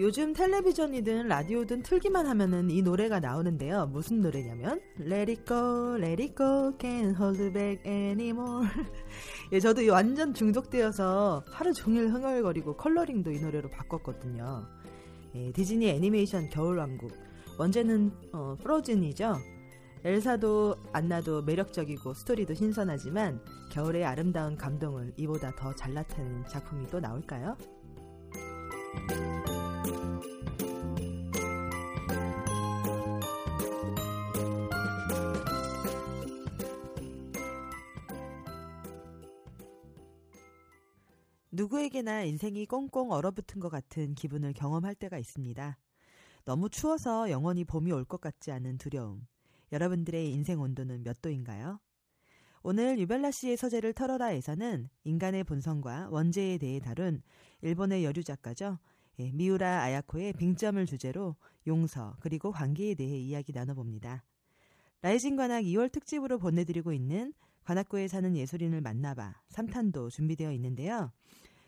요즘 텔레비전이든 라디오든 틀기만 하면은 이 노래가 나오는데요. 무슨 노래냐면 Let it go, let it go, can't hold back anymore. 예, 저도 이 완전 중독되어서 하루 종일 흥얼거리고 컬러링도 이 노래로 바꿨거든요. 예, 디즈니 애니메이션 겨울왕국 원제는 어, 프로즌이죠. 엘사도 안나도 매력적이고 스토리도 신선하지만 겨울의 아름다운 감동을 이보다 더 잘 나타내는 작품이 또 나올까요? 누구에게나 인생이 꽁꽁 얼어붙은 것 같은 기분을 경험할 때가 있습니다. 너무 추워서 영원히 봄이 올 것 같지 않은 두려움. 여러분들의 인생 온도는 몇 도인가요? 오늘 유벨라 씨의 서재를 털어라에서는 인간의 본성과 원죄에 대해 다룬 일본의 여류 작가죠. 예, 미우라 아야코의 빙점을 주제로 용서 그리고 관계에 대해 이야기 나눠봅니다. 라이징 관악 2월 특집으로 보내드리고 있는 관악구에 사는 예술인을 만나봐 3탄도 준비되어 있는데요.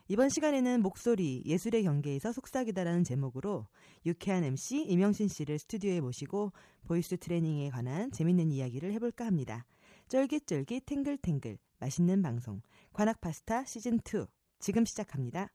이번 시간에는 목소리, 예술의 경계에서 속삭이다라는 제목으로 유쾌한 MC 이명신 씨를 스튜디오에 모시고 voice training에 관한 재밌는 이야기를 해볼까 합니다. 쫄깃쫄깃 탱글탱글 맛있는 방송 관악 파스타 시즌2 지금 시작합니다.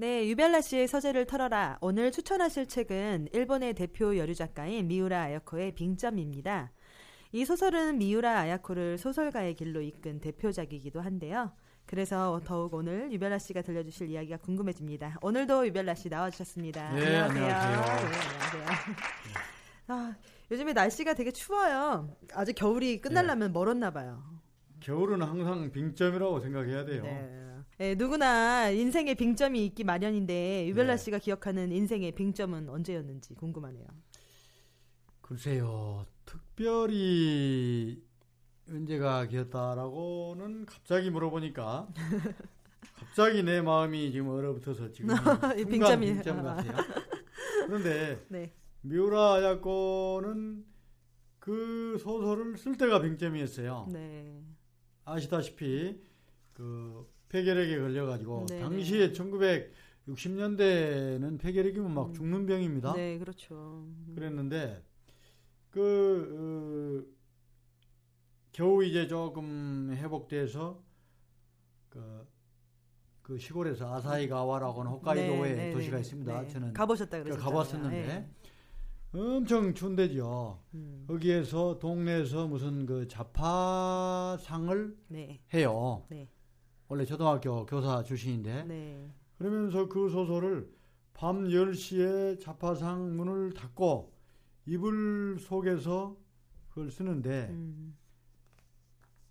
네, 유벨라 씨의 서재를 털어라. 오늘 추천하실 책은 일본의 대표 여류 작가인 미우라 아야코의 빙점입니다. 이 소설은 미우라 아야코를 소설가의 길로 이끈 대표작이기도 한데요. 그래서 더욱 오늘 유벨라 씨가 들려주실 이야기가 궁금해집니다. 오늘도 유벨라 씨 나와주셨습니다. 네, 안녕하세요. 안녕하세요. 네, 안녕하세요. 아, 요즘에 날씨가 되게 추워요. 아직 겨울이 끝나려면 멀었나 봐요. 겨울은 항상 빙점이라고 생각해야 돼요. 네. 네, 누구나 인생의 빙점이 있기 마련인데 유벨라 네. 씨가 기억하는 인생의 빙점은 언제였는지 궁금하네요. 글쎄요, 특별히 언제가 기었다라고는 갑자기 물어보니까 갑자기 내 마음이 지금 얼어붙어서 지금 빙점이- 빙점 같아요. 그런데 네. 미우라 아야코는 그 소설을 쓸 때가 빙점이었어요. 네. 아시다시피 그 폐결핵에 걸려가지고 네네. 당시에 1960년대는 폐결핵이면 막 음. 죽는 병입니다. 네, 그렇죠. 그랬는데 그 어, 겨우 이제 조금 회복돼서 그, 그 시골에서 아사히 가와라고는 홋카이도에 네, 네, 도시가 네. 있습니다. 네. 저는 가보셨다 그 그러셨잖아요. 가봤었는데 네. 엄청 추운데죠. 음. 거기에서 동네에서 무슨 그 자파상을 네. 해요. 네. 원래 초등학교 교사 출신인데 네. 그러면서 그 소설을 밤 10시에 자파상 문을 닫고 이불 속에서 그걸 쓰는데 음.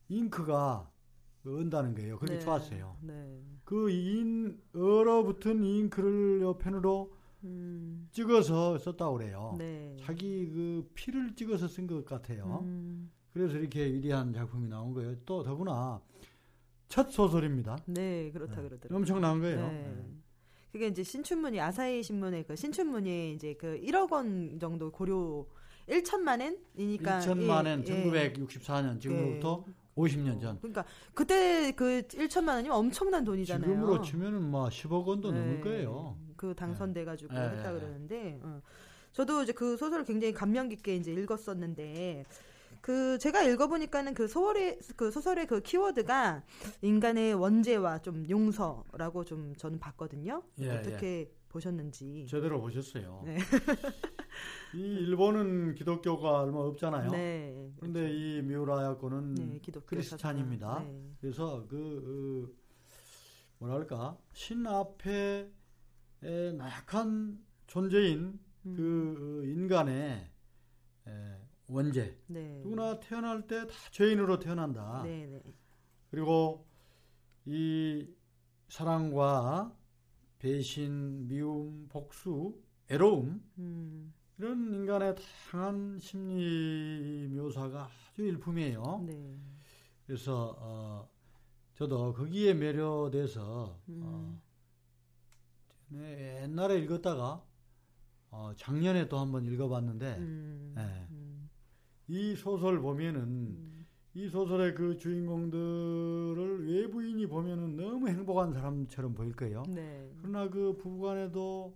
잉크가 은다는 거예요. 그게 네. 좋았어요. 네. 그 인, 얼어붙은 잉크를 요 펜으로 음. 찍어서 썼다고 그래요. 네. 자기 그 피를 찍어서 쓴 것 같아요. 음. 그래서 이렇게 위대한 작품이 나온 거예요. 또 더구나 첫 소설입니다. 네, 그렇다 네. 그러더라고요. 엄청난 거예요. 네. 네. 그게 이제 신춘문예 아사히 신문의 그 신춘문예 이제 그 1억 원 정도 고려 1천만 엔이니까 1천만 엔 예, 1964년 지금부터 50년 전. 그러니까 그때 그 1천만 원이면 엄청난 돈이잖아요. 지금으로 치면은 뭐 10억 원도 네. 넘을 거예요. 그 당선돼 가지고 네. 했다 네. 그러는데 어. 저도 이제 그 소설을 굉장히 감명 깊게 이제 읽었었는데 그 제가 읽어보니까는 그 소설의 그 소설의 그 키워드가 인간의 원죄와 좀 용서라고 좀 저는 봤거든요. 예, 어떻게 보셨는지. 제대로 보셨어요. 네. 이 일본은 기독교가 얼마 없잖아요. 네. 근데 이 미우라야코는 네, 크리스찬입니다. 네. 그래서 그 어, 뭐랄까 신 앞에 에, 나약한 존재인 음. 그 어, 인간의 에, 원죄 네. 누구나 태어날 때 다 죄인으로 태어난다. 네, 네. 그리고 이 사랑과 배신, 미움, 복수, 애로움 음. 이런 인간의 다양한 심리 묘사가 아주 일품이에요. 네. 그래서 어, 저도 거기에 매료돼서 음. 어, 네, 옛날에 읽었다가 어, 작년에 또 한번 읽어봤는데 음. 네. 음. 이 소설 보면은 음. 이 소설의 그 주인공들을 외부인이 보면은 너무 행복한 사람처럼 보일 거예요. 네. 그러나 그 부부간에도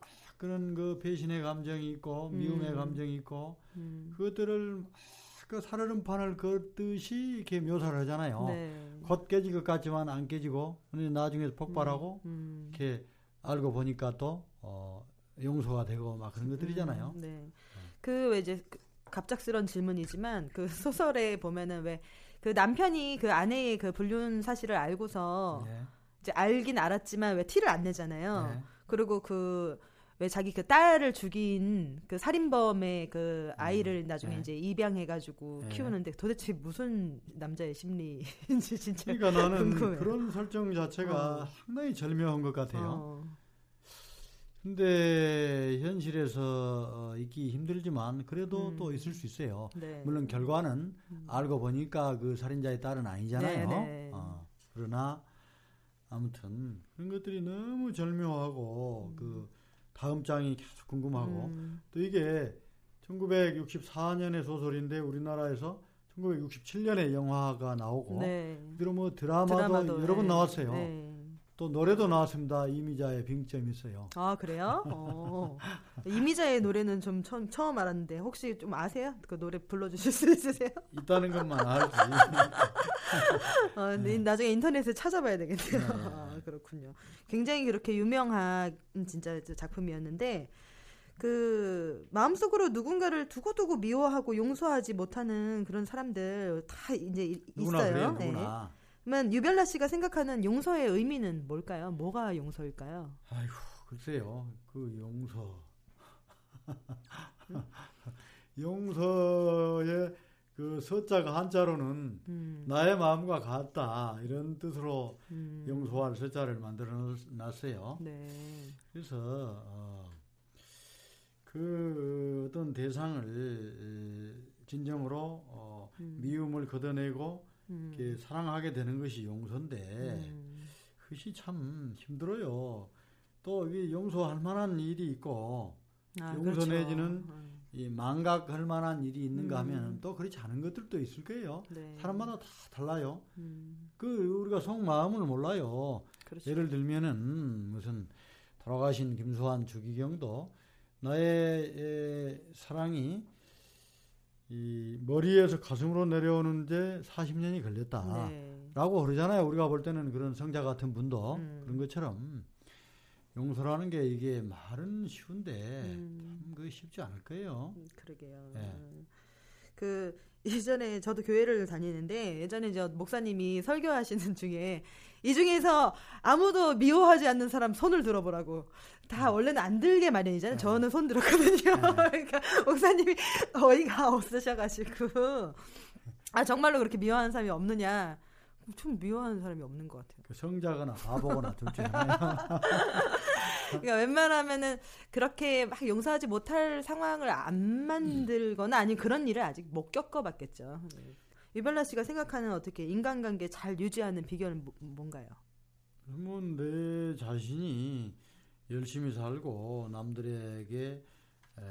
아, 그런 그 배신의 감정이 있고 미움의 음. 감정이 있고 음. 그것들을 아, 그 살얼음판을 걷듯이 이렇게 묘사를 하잖아요. 네. 곧 깨질 것 같지만 안 깨지고 근데 나중에 폭발하고 음. 이렇게 알고 보니까 또 어, 용서가 되고 막 그런 것들이잖아요. 음, 네. 그 왜 이제 그 갑작스런 질문이지만 그 소설에 보면은 왜 그 남편이 그 아내의 그 불륜 사실을 알고서 네. 이제 알긴 알았지만 왜 티를 안 내잖아요. 네. 그리고 그 왜 자기 그 딸을 죽인 그 살인범의 그 아이를 나중에 네. 이제 입양해가지고 네. 키우는데 도대체 무슨 남자의 심리인지 진짜. 그러니까 나는 궁금해요. 그런 설정 자체가 어. 상당히 절묘한 것 같아요. 어. 근데 현실에서 어, 있기 힘들지만 그래도 음. 또 있을 수 있어요. 네. 물론 결과는 음. 알고 보니까 그 살인자의 딸은 아니잖아요. 네, 네. 어, 그러나 아무튼 그런 것들이 너무 절묘하고 그 다음 장이 계속 궁금하고 음. 또 이게 1964년의 소설인데 우리나라에서 1967년에 영화가 나오고 네. 그리고 뭐 드라마도, 드라마도, 여러 번 네. 나왔어요. 네. 또 노래도 나왔습니다. 이미자의 빙점이 있어요. 아 그래요? 어. 이미자의 노래는 좀 처음, 처음 알았는데 혹시 좀 아세요? 그 노래 불러주실 수 있으세요? 있다는 것만 알지. 어, 네, 나중에 인터넷에 찾아봐야 되겠네요. 네. 아, 그렇군요. 굉장히 그렇게 유명한 진짜 작품이었는데 그 마음속으로 누군가를 두고두고 미워하고 용서하지 못하는 그런 사람들 다 이제 있어요. 그래요. 네. 그러면 유별나 씨가 생각하는 용서의 의미는 뭘까요? 뭐가 용서일까요? 아이고 글쎄요. 그 용서. 용서의 그 서자가 한자로는 음, 나의 마음과 같다 이런 뜻으로 음, 용서할 서자를 만들어 놨어요. 네. 그래서 어, 그 어떤 대상을 에, 진정으로 어, 음. 미움을 걷어내고 음, 이렇게 사랑하게 되는 것이 용서인데 음, 그것이 참 힘들어요. 또 용서할 만한 일이 있고 아, 용서 그렇죠. 내지는 음, 이 망각할 만한 일이 있는가 음. 하면 또 그렇지 않은 것들도 있을 거예요. 네. 사람마다 다 달라요. 음, 그 우리가 속 마음을 몰라요. 그렇죠. 예를 들면은 무슨 돌아가신 김수환 주기경도 나의 에, 사랑이 이 머리에서 가슴으로 내려오는데 40년이 걸렸다. 네. 라고 그러잖아요. 우리가 볼 때는 그런 성자 같은 분도 음. 그런 것처럼 용서라는 게 이게 말은 쉬운데 음. 참그 쉽지 않을 거예요. 음, 그러게요. 네. 음. 그 예전에 저도 교회를 다니는데 예전에 저 목사님이 설교하시는 중에 이 중에서 아무도 미워하지 않는 사람 손을 들어보라고 다 원래는 안 들게 마련이잖아요. 네. 저는 손 들었거든요. 그러니까 목사님이 어이가 없으셔가지고 아 정말로 그렇게 미워하는 사람이 없느냐? 좀 미워하는 사람이 없는 것 같아요. 그 성자거나 바보거나 둘 중에 하나. 그러니까 웬만하면은 그렇게 막 용서하지 못할 상황을 안 만들거나 아니면 그런 일을 아직 못 겪어봤겠죠. 네. 유별나 씨가 생각하는 어떻게 인간관계 잘 유지하는 비결은 뭐- 뭔가요? 그러면 내 자신이 열심히 살고 남들에게 에,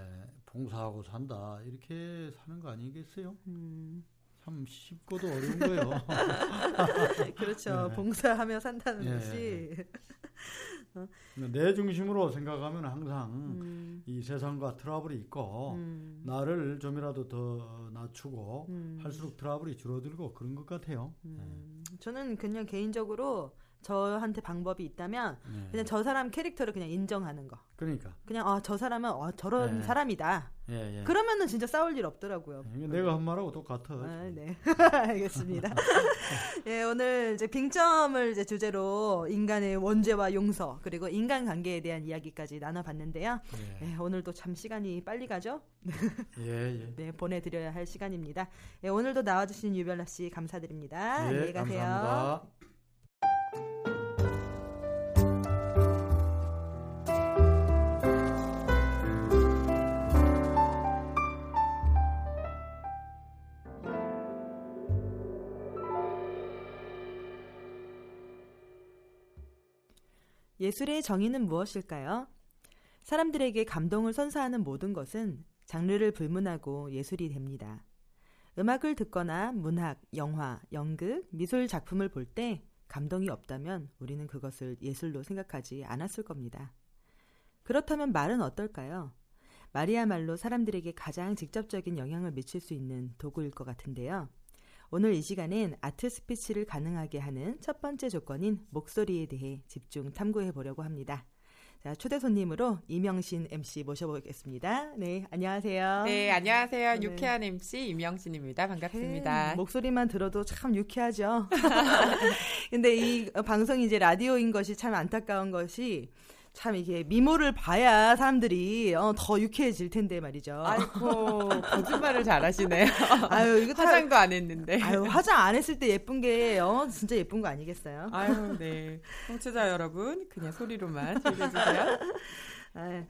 봉사하고 산다 이렇게 사는 거 아니겠어요? 음, 참 쉽고도 어려운 거예요. 그렇죠. 네. 봉사하며 산다는 예, 것이. 내 중심으로 생각하면 항상 음, 이 세상과 트러블이 있고 음, 나를 좀이라도 더 낮추고 음. 할수록 트러블이 줄어들고 그런 것 같아요. 음, 저는 그냥 개인적으로 저한테 방법이 있다면 네. 그냥 저 사람 캐릭터를 그냥 인정하는 거. 그러니까 그냥 아, 저 사람은 어, 저런 네. 사람이다. 예, 예. 그러면은 진짜 싸울 일 없더라고요. 이게 내가 한 말하고 똑같아. 아, 네. 알겠습니다. 예, 오늘 이제 빙점을 이제 주제로 인간의 원죄와 용서 그리고 인간 관계에 대한 이야기까지 나눠봤는데요. 예, 예, 오늘도 참 시간이 빨리 가죠? 예. 예. 네, 보내드려야 할 시간입니다. 예, 오늘도 나와주신 유별나 씨 감사드립니다. 예, 안녕히 가세요. 감사합니다. 예술의 정의는 무엇일까요? 사람들에게 감동을 선사하는 모든 것은 장르를 불문하고 예술이 됩니다. 음악을 듣거나 문학, 영화, 연극, 미술 작품을 볼 때 감동이 없다면 우리는 그것을 예술로 생각하지 않았을 겁니다. 그렇다면 말은 어떨까요? 말이야말로 사람들에게 가장 직접적인 영향을 미칠 수 있는 도구일 것 같은데요. 오늘 이 시간엔 아트 스피치를 가능하게 하는 첫 번째 조건인 목소리에 대해 집중 탐구해 보려고 합니다. 자, 초대 손님으로 이명신 MC 모셔보겠습니다. 네, 안녕하세요. 네, 안녕하세요. 네. 유쾌한 MC 임영신입니다. 반갑습니다. 음, 목소리만 들어도 참 유쾌하죠. 근데 이 방송이 이제 라디오인 것이 참 안타까운 것이 참 이게 미모를 봐야 사람들이 어, 더 유쾌해질 텐데 말이죠. 아이고, 거짓말을 잘하시네요. 아유, 이거 다- 화장도 안 했는데. 아유, 화장 안 했을 때 예쁜 게 어, 진짜 예쁜 거 아니겠어요? 아유, 네. 청취자 여러분, 그냥 소리로만 즐겨주세요. 아,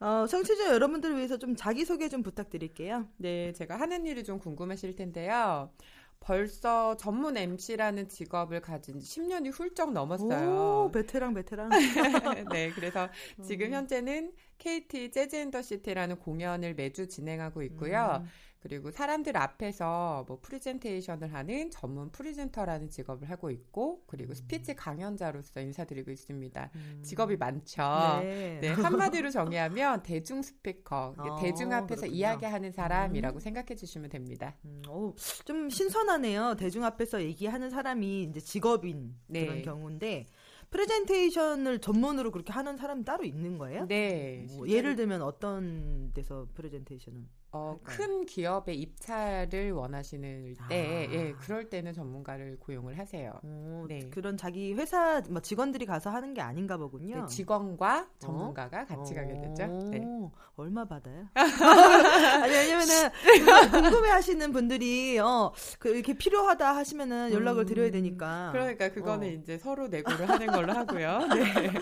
어, 청취자 여러분들을 위해서 좀 자기소개 좀 부탁드릴게요. 네, 제가 하는 일이 좀 궁금하실 텐데요. 벌써 전문 MC라는 직업을 가진 지 10년이 훌쩍 오, 넘었어요. 베테랑, 베테랑. 네, 그래서 음. 지금 현재는 KT Jazz in the City라는 공연을 매주 진행하고 있고요. 음. 그리고 사람들 앞에서 뭐 프리젠테이션을 하는 전문 presenter라는 직업을 하고 있고, 그리고 스피치 강연자로서 인사드리고 있습니다. 음. 직업이 많죠. 네. 네, 한마디로 정의하면 대중 스피커, 어, 대중 앞에서 그렇군요. 이야기하는 사람이라고 생각해 주시면 됩니다. 음, 오, 좀 신선하네요. 대중 앞에서 얘기하는 사람이 이제 직업인 네. 그런 경우인데 프레젠테이션을 전문으로 그렇게 하는 사람이 따로 있는 거예요? 네. 뭐 예를 들면 어떤 데서 프레젠테이션을? 어, 할까요? 큰 기업에 입찰을 원하시는 때, 아. 예, 그럴 때는 전문가를 고용을 하세요. 어, 네. 그런 자기 회사 뭐 직원들이 가서 하는 게 아닌가 보군요. 네, 직원과 전문가가 같이 가게 되죠. 네. 어, 얼마 받아요? 아니 왜냐면은 그거 궁금해 하시는 분들이 어, 그 이렇게 필요하다 하시면은 연락을 드려야 되니까. 그러니까 그거는 어. 이제 서로 내고를 하는 걸로 하고요. 네.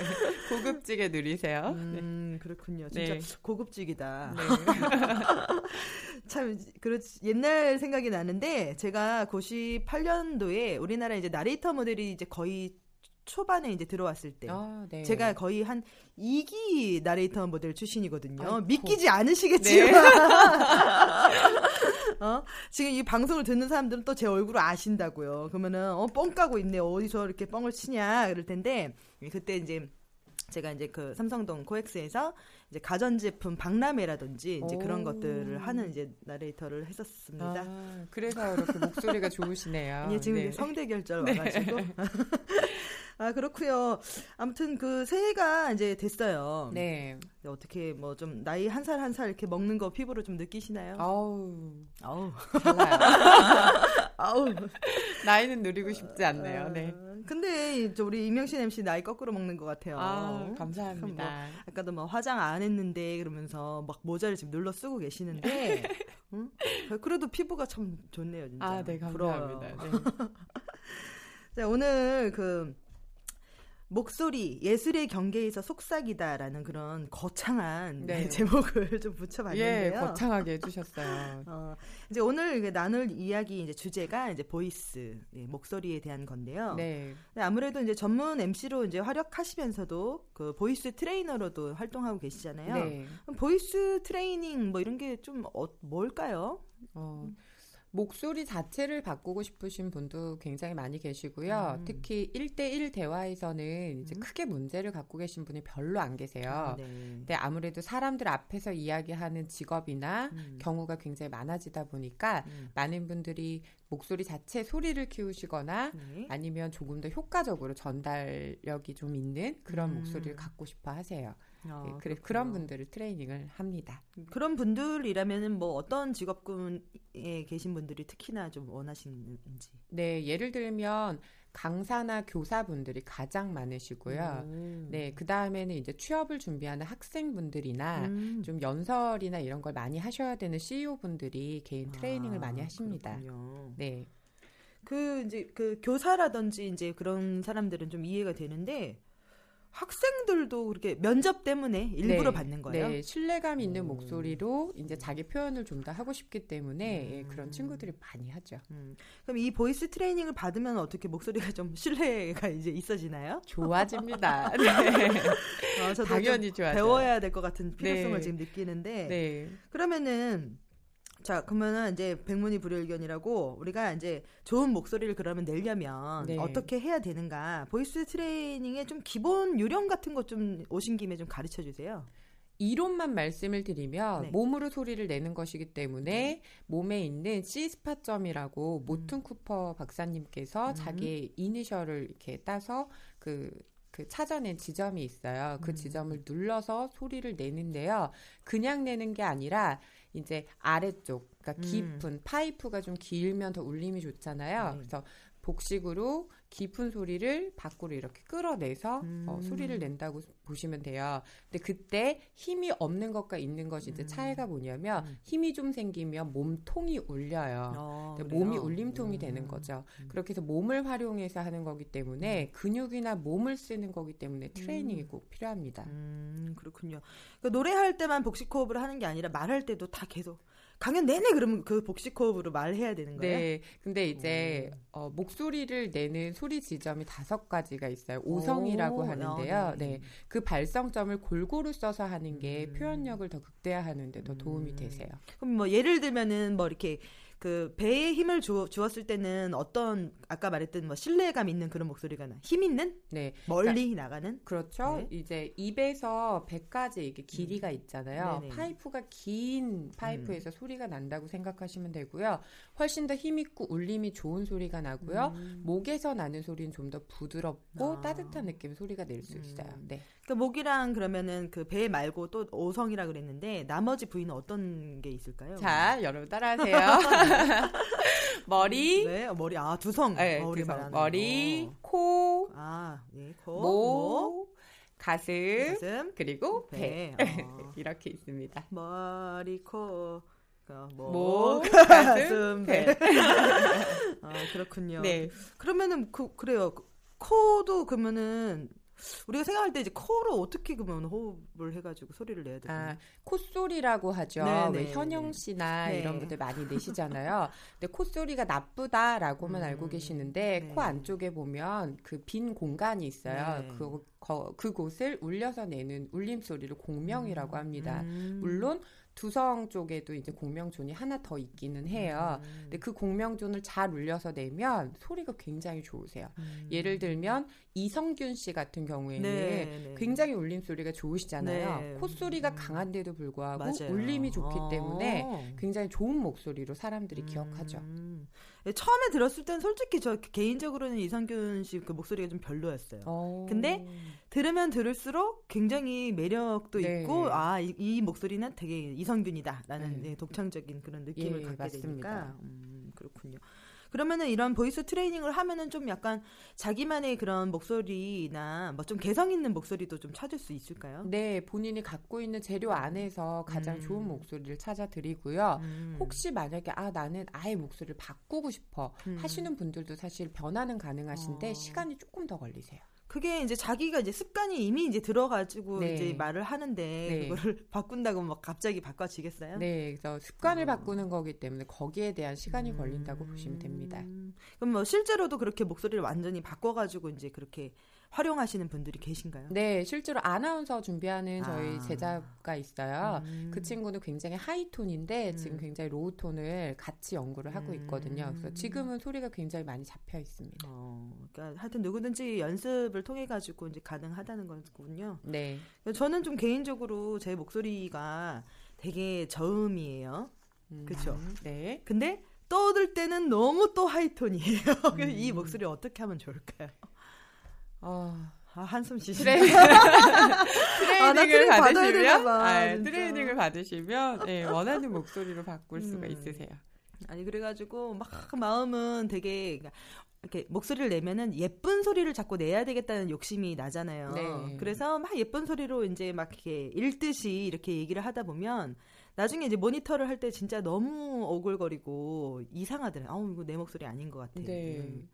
고급지게 누리세요. 네. 음, 그렇군요. 진짜 네. 고급지기다. 네. 참 그렇 옛날 생각이 나는데 제가 98년도에 우리나라 이제 나레이터 모델이 이제 거의 초반에 이제 들어왔을 때 아, 네. 제가 거의 한 2기 나레이터 모델 출신이거든요. 아이고. 믿기지 않으시겠지만 네. 어? 지금 이 방송을 듣는 사람들은 또 제 얼굴을 아신다고요. 그러면은 어, 뻥 까고 있네. 어디서 이렇게 뻥을 치냐 그럴 텐데 그때 이제 제가 이제 그 삼성동 코엑스에서 이제 가전제품 박람회라든지 이제 그런 오. 것들을 하는 이제 나레이터를 했었습니다. 아, 그래서 이렇게 목소리가 좋으시네요. 예, 지금 네. 성대 결절 와가지고. 아, 그렇고요 아무튼 그 새해가 이제 됐어요. 네. 어떻게 뭐 좀 나이 한살 한 살 이렇게 먹는 거 피부로 좀 느끼시나요? 아우, 아우. 달라요. 아우. 나이는 누리고 싶지 않네요. 네. 아, 근데 저 우리 임영신 MC 나이 거꾸로 먹는 것 같아요. 아, 참 뭐, 감사합니다. 아까도 뭐 화장 안 했는데 그러면서 막 모자를 지금 눌러 쓰고 계시는데, 응? 그래도 피부가 참 좋네요, 진짜. 아, 네, 부러워요. 감사합니다. 네. 자, 오늘 그 목소리 예술의 경계에서 속삭이다라는 그런 거창한 네. 제목을 좀 붙여봤는데요. 예, 거창하게 해주셨어요. 어, 이제 오늘 나눌 이야기 이제 주제가 이제 voice 예, 목소리에 대한 건데요. 네. 근데 아무래도 이제 전문 MC로 이제 활약하시면서도 그 voice 트레이너로도 활동하고 계시잖아요. 네. voice 트레이닝 뭐 이런 게 좀 어, 뭘까요? 어, 목소리 자체를 바꾸고 싶으신 분도 굉장히 많이 계시고요. 음. 특히 1대1 대화에서는 이제 음. 크게 문제를 갖고 계신 분이 별로 안 계세요. 아, 네. 근데 아무래도 사람들 앞에서 이야기하는 직업이나 음. 경우가 굉장히 많아지다 보니까 음. 많은 분들이 목소리 자체 소리를 키우시거나 네. 아니면 조금 더 효과적으로 전달력이 좀 있는 그런 음. 목소리를 갖고 싶어 하세요. 아, 예, 그래. 그런 분들을 트레이닝을 합니다. 그런 분들이라면은 뭐 어떤 직업군에 계신 분들이 특히나 좀 원하시는지. 네, 예를 들면 강사나 교사분들이 가장 많으시고요. 음. 네, 그 다음에는 이제 취업을 준비하는 학생분들이나 음. 좀 연설이나 이런 걸 많이 하셔야 되는 CEO 분들이 개인 트레이닝을 아, 많이 하십니다. 그렇군요. 네. 그 이제 그 교사라든지 이제 그런 사람들은 좀 이해가 되는데 학생들도 그렇게 면접 때문에 일부러 네, 받는 거예요. 네, 신뢰감 있는 오. 목소리로 이제 자기 표현을 좀 더 하고 싶기 때문에 예, 음. 그런 친구들이 많이 하죠. 음. 그럼 이 voice 트레이닝을 받으면 어떻게 목소리가 좀 신뢰가 이제 있어지나요? 좋아집니다. 네. 어, 저도 당연히 좀 좋아져요. 배워야 될 것 같은 필요성을 네. 지금 느끼는데 네. 그러면은 자 그러면은 이제 백문이 불여일견이라고 우리가 이제 좋은 목소리를 그러면 내려면 네. 어떻게 해야 되는가 voice 트레이닝의 좀 기본 요령 같은 것 좀 오신 김에 좀 가르쳐 주세요. 이론만 말씀을 드리면 네. 몸으로 소리를 내는 것이기 때문에 몸에 있는 C spot점이라고 모튼 쿠퍼 박사님께서 음. 자기의 이니셜을 이렇게 따서 그, 그 찾아낸 지점이 있어요. 그 음. 지점을 눌러서 소리를 내는데요. 그냥 내는 게 아니라 이제 아래쪽, 그러니까 음. 깊은 파이프가 좀 길면 더 울림이 좋잖아요. 네. 그래서 복식으로 깊은 소리를 밖으로 이렇게 끌어내서 어, 음. 소리를 낸다고 보시면 돼요. 근데 그때 힘이 없는 것과 있는 것이 이제 음. 차이가 뭐냐면 음. 힘이 좀 생기면 몸통이 울려요. 어? 몸이 울림통이 되는 음. 거죠. 음. 그렇게 해서 몸을 활용해서 하는 거기 때문에 근육이나 몸을 쓰는 거기 때문에 트레이닝이 음. 꼭 필요합니다. 음, 그렇군요. 그 노래할 때만 복식 호흡을 하는 게 아니라 말할 때도 다 계속 강연 내내 그러면 그 복식 호흡으로 말해야 되는 거예요? 네, 근데 이제 어, 목소리를 내는 소리 지점이 다섯 가지가 있어요. 오성이라고 오, 하는데요. 아, 네, 그 발성점을 골고루 써서 하는 게 음. 표현력을 더 극대화하는 데 더 도움이 음. 되세요. 그럼 뭐 예를 들면은 뭐 이렇게 그 배에 힘을 주, 주었을 때는 어떤 아까 말했던 뭐 신뢰감 있는 그런 목소리가 나. 힘 있는 네, 멀리 나가는 그렇죠. 네. 이제 입에서 배까지 이게 길이가 있잖아요. 네네. 파이프가 긴 파이프에서 소리가 난다고 생각하시면 되고요. 훨씬 더 힘 있고 울림이 좋은 소리가 나고요. 음. 목에서 나는 소리는 좀 더 부드럽고 아. 따뜻한 느낌 소리가 낼 수 있어요. 음. 네. 그 목이랑 그러면은 그 배 말고 또 오성이라 그랬는데 나머지 부위는 어떤 게 있을까요? 자, 여러분 따라하세요. 머리, 네, 어, 머리 아 두성. 네, 어, 두성. 머리, 거. 코, 아, 네, 코, 목, 가슴, 가슴, 그리고 배. 배. 어. 이렇게 있습니다. 머리, 코, 그, 목, 목, 가슴, 배. 배. 아, 그렇군요. 네. 그러면은 그 그래요. 그 코도 그러면은 우리가 생각할 때 이제 코로 어떻게 그러면 호흡을 해가지고 소리를 내야 되나요? 아, 콧소리라고 하죠. 네, 왜 네, 현영 네. 씨나 네. 이런 분들 많이 내시잖아요. 근데 콧소리가 나쁘다라고만 음, 알고 계시는데 네. 코 안쪽에 보면 그 빈 공간이 있어요. 네. 그 거- 그곳을 울려서 내는 울림 소리를 공명이라고 합니다. 음. 물론 두성 쪽에도 이제 공명존이 하나 더 있기는 해요. 음. 근데 그 공명존을 잘 울려서 내면 소리가 굉장히 좋으세요. 음. 예를 들면 이성균 씨 같은 경우에는 네, 네. 굉장히 울림 소리가 좋으시잖아요. 네. 콧소리가 음. 강한데도 불구하고 맞아요. 울림이 좋기 어. 때문에 굉장히 좋은 목소리로 사람들이 음. 기억하죠. 예, 처음에 들었을 땐 솔직히 저 개인적으로는 이성균 씨 그 목소리가 좀 별로였어요. 어. 근데 들으면 들을수록 굉장히 매력도 네. 있고 아이 목소리는 되게 이선균이다라는 네. 예, 독창적인 그런 느낌을 예, 갖게 맞습니다. 되니까 음, 그렇군요. 그러면은 이런 voice 트레이닝을 하면은 좀 약간 자기만의 그런 목소리나 뭐 좀 개성 있는 목소리도 좀 찾을 수 있을까요? 네, 본인이 갖고 있는 재료 안에서 가장 음. 좋은 목소리를 찾아 드리고요. 음. 혹시 만약에 아 나는 아예 목소리를 바꾸고 싶어 음. 하시는 분들도 사실 변화는 가능하신데 어. 시간이 조금 더 걸리세요. 그게 이제 자기가 이제 습관이 이미 이제 들어가지고 네. 이제 말을 하는데 네. 그거를 바꾼다고 막 갑자기 바꿔지겠어요? 네, 그래서 습관을 어. 바꾸는 거기 때문에 거기에 대한 시간이 걸린다고 보시면 됩니다. 음, 그럼 뭐 실제로도 그렇게 목소리를 완전히 바꿔가지고 이제 그렇게 활용하시는 분들이 계신가요? 네, 실제로 아나운서 준비하는 저희 아. 제자가 있어요. 음. 그 친구는 굉장히 하이톤인데 음. 지금 굉장히 로우톤을 같이 연구를 하고 있거든요. 그래서 음. 지금은 소리가 굉장히 많이 잡혀 있습니다. 어, 그러니까 하여튼 누구든지 연습을 통해 가지고 이제 가능하다는 거군요. 네. 저는 좀 개인적으로 제 목소리가 되게 저음이에요. 음, 그쵸? 네. 근데 떠들 때는 너무 또 하이톤이에요. 그래서 이 음. 목소리 어떻게 하면 좋을까요? 어, 아, 한숨 쉬시. 트레... 나 트레이닝을 트레이닝 받아야 받으시면, 되나 봐, 아. 트레이닝을 받으시면 네, 원하는 목소리로 바꿀 수가 음. 있으세요. 아니 그래가지고 막 마음은 되게 그러니까 이렇게 목소리를 내면은 예쁜 소리를 자꾸 내야 되겠다는 욕심이 나잖아요. 네. 그래서 막 예쁜 소리로 이제 막 이렇게 읽듯이 이렇게 얘기를 하다 보면 나중에 이제 모니터를 할 때 진짜 너무 오글거리고 이상하더라고요. 아우 이거 내 목소리 아닌 것 같아. 네. 음.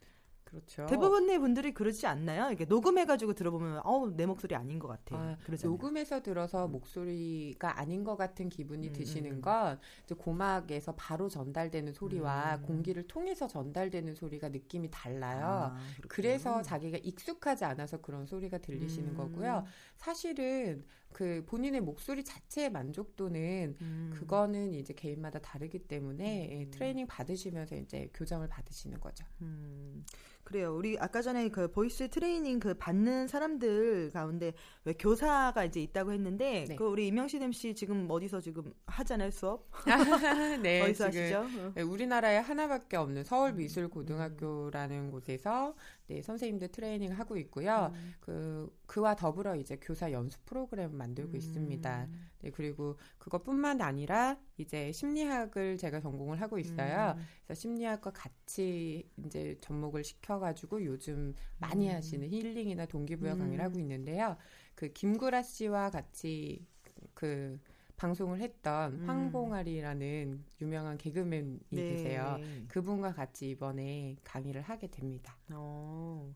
그렇죠. 대부분의 분들이 그러지 않나요? 이렇게 녹음해가지고 들어보면 아우 내 목소리 아닌 것 같아. 아, 그러잖아요. 녹음해서 들어서 목소리가 아닌 것 같은 기분이 음, 드시는 음. 건 고막에서 바로 전달되는 소리와 음. 공기를 통해서 전달되는 소리가 느낌이 달라요. 아. 그래서 자기가 익숙하지 않아서 그런 소리가 들리시는 음. 거고요. 사실은 그 본인의 목소리 자체의 만족도는 음. 그거는 이제 개인마다 다르기 때문에 예, 음. 트레이닝 받으시면서 이제 교정을 받으시는 거죠. 음, 그래요. 우리 아까 전에 그 voice 트레이닝 그 받는 사람들 가운데 왜 교사가 이제 있다고 했는데 네. 그 우리 임영신 MC 지금 어디서 지금 하잖아요 수업 네, 어디서 하시죠? 어. 네, 우리나라에 하나밖에 없는 서울 미술고등학교라는 곳에서 네, 선생님들 트레이닝 하고 있고요. 음. 그 그와 더불어 이제 교사 연수 프로그램을 만들고 있습니다. 음. 네, 그리고 그것뿐만 아니라 이제 심리학을 제가 전공을 하고 있어요. 음. 그래서 심리학과 같이 이제 접목을 시켜가지고 요즘 많이 음. 하시는 힐링이나 동기부여 음. 강의를 하고 있는데요. 그 김구라 씨와 같이 그 방송을 했던 음. 황봉아리라는 유명한 개그맨이 네. 계세요. 그분과 같이 이번에 강의를 하게 됩니다. 어.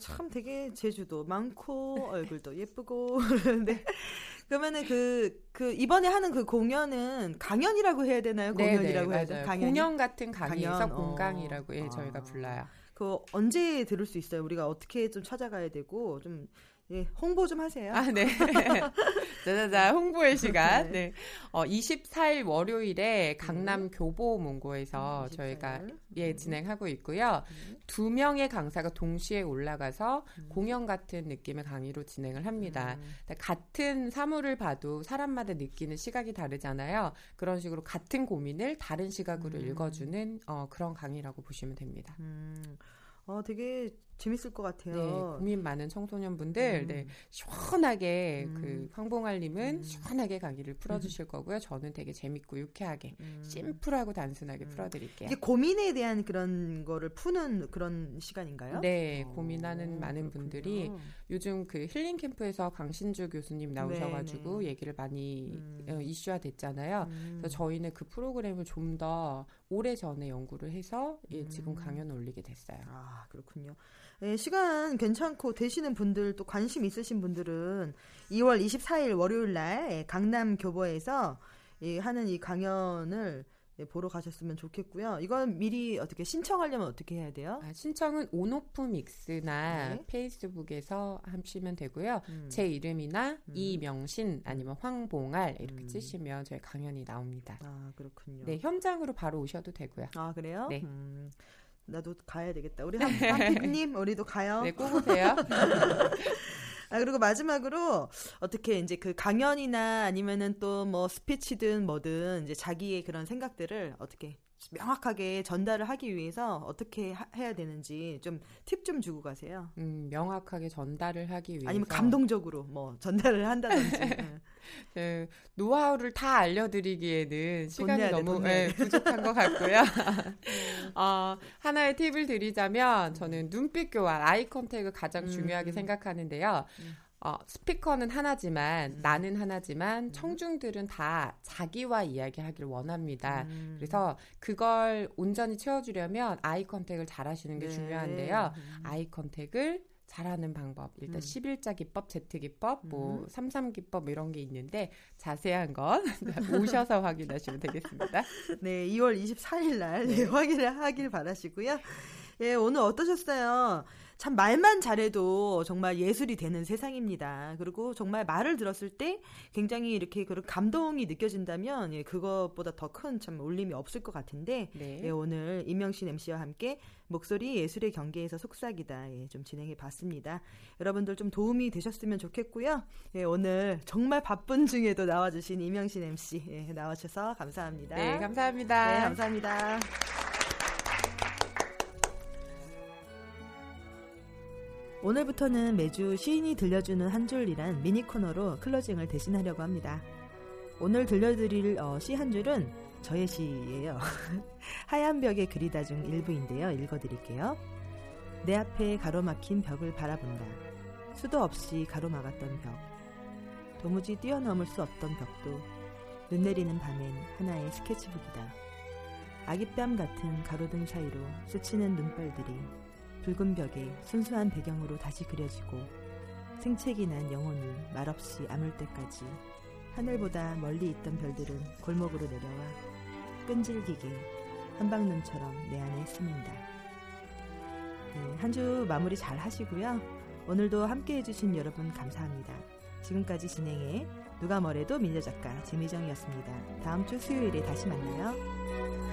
참 되게 제주도 많고 얼굴도 예쁘고 그런데 그러면은 그, 그 이번에 하는 그 공연은 강연이라고 해야 되나요? 공연이라고 해야 되나요? 네. 강연이? 공연 같은 강의에서 강연, 어. 공강이라고 예, 아. 저희가 불러요. 그 언제 들을 수 있어요? 우리가 어떻게 좀 찾아가야 되고 좀 예, 홍보 좀 하세요. 아, 네. 자자자, 홍보의 시간. 네. 네. 어, 24일 월요일에 강남 교보문고에서 음, 저희가 24일. 예, 음. 진행하고 있고요. 음. 두 명의 강사가 동시에 올라가서 음. 공연 같은 느낌의 강의로 진행을 합니다. 음. 같은 사물을 봐도 사람마다 느끼는 시각이 다르잖아요. 그런 식으로 같은 고민을 다른 시각으로 음. 읽어주는 어, 그런 강의라고 보시면 됩니다. 음. 어, 되게 재밌을 것 같아요. 네, 고민 많은 청소년분들, 음. 네, 시원하게 음. 그 황봉알님은 음. 시원하게 강의를 풀어주실 거고요. 저는 되게 재밌고 유쾌하게, 음. 심플하고 단순하게 음. 풀어드릴게요. 이게 고민에 대한 그런 거를 푸는 그런 시간인가요? 네, 어, 고민하는 많은 그렇군요. 분들이 요즘 그 힐링 캠프에서 강신주 교수님 나오셔가지고 네, 네. 얘기를 많이 음. 어, 이슈화 됐잖아요. 음. 그래서 저희는 그 프로그램을 좀 더 오래 전에 연구를 해서 예, 지금 음. 강연을 올리게 됐어요. 아, 그렇군요. 예, 시간 괜찮고 되시는 분들 또 관심 있으신 분들은 2월 24일 월요일 날 예, 강남 교보에서 이 하는 이 강연을 예, 보러 가셨으면 좋겠고요. 이건 미리 어떻게 신청하려면 어떻게 해야 돼요? 아, 신청은 온오프 믹스나 네. 페이스북에서 하시면 되고요. 음. 제 이름이나 음. 이명신 아니면 황봉알 이렇게 음. 치시면 저희 강연이 나옵니다. 아, 그렇군요. 네, 현장으로 바로 오셔도 되고요. 아, 그래요? 네. 음, 나도 가야 되겠다. 우리 한, 한 PD님, 우리도 가요. 네, 꼭 오세요. 아, 그리고 마지막으로 어떻게 이제 그 강연이나 아니면은 또 뭐 스피치든 뭐든 이제 자기의 그런 생각들을 어떻게 명확하게 전달을 하기 위해서 어떻게 하- 해야 되는지 좀 팁 좀 주고 가세요. 음, 명확하게 전달을 하기 위해서 아니면 감동적으로 뭐 전달을 한다든지. 응. 그 노하우를 다 알려드리기에는 시간이 너무 예, 부족한 것 같고요. 어, 하나의 팁을 드리자면 저는 눈빛 교환, 아이 컨택을 가장 중요하게 음. 생각하는데요. 음. 어, 스피커는 하나지만 음. 나는 하나지만 청중들은 다 자기와 이야기하길 원합니다. 음. 그래서 그걸 온전히 채워주려면 아이 컨택을 잘 하시는 게 네. 중요한데요. 음. 아이 컨택을 잘하는 방법. 일단 음. 11자 기법, Z 기법, 뭐 음. 33 기법 이런 게 있는데 자세한 건 오셔서 확인하시면 되겠습니다. 네, 2월 24일 날 네, 확인을 하길 바라시고요. 예, 오늘 어떠셨어요? 참 말만 잘해도 정말 예술이 되는 세상입니다. 그리고 정말 말을 들었을 때 굉장히 이렇게 그런 감동이 느껴진다면 예, 그것보다 더 큰 참 울림이 없을 것 같은데 네. 예, 오늘 임명신 MC와 함께 목소리 예술의 경계에서 속삭이다 예, 좀 진행해 봤습니다. 여러분들 좀 도움이 되셨으면 좋겠고요. 예, 오늘 정말 바쁜 중에도 나와주신 임명신 MC 예, 나와주셔서 감사합니다. 네, 감사합니다. 네, 감사합니다. 오늘부터는 매주 시인이 들려주는 한 줄이란 미니 코너로 클로징을 대신하려고 합니다. 오늘 들려드릴 어, 시한 줄은 저의 시예요. 하얀 벽에 그리다 중 일부인데요. 읽어드릴게요. 내 앞에 가로막힌 벽을 바라본다. 수도 없이 가로막았던 벽. 도무지 뛰어넘을 수 없던 벽도 눈 내리는 밤엔 하나의 스케치북이다. 아기뺨 같은 가로등 사이로 스치는 눈발들이 붉은 벽에 순수한 배경으로 다시 그려지고 생채기 난 영혼이 말없이 아물 때까지 하늘보다 멀리 있던 별들은 골목으로 내려와 끈질기게 한방눈처럼 내 안에 스민다. 네, 한주 마무리 잘 하시고요. 오늘도 함께 해주신 여러분 감사합니다. 지금까지 진행해 누가 뭐래도 민저 작가 재미정이었습니다. 다음 주 수요일에 다시 만나요.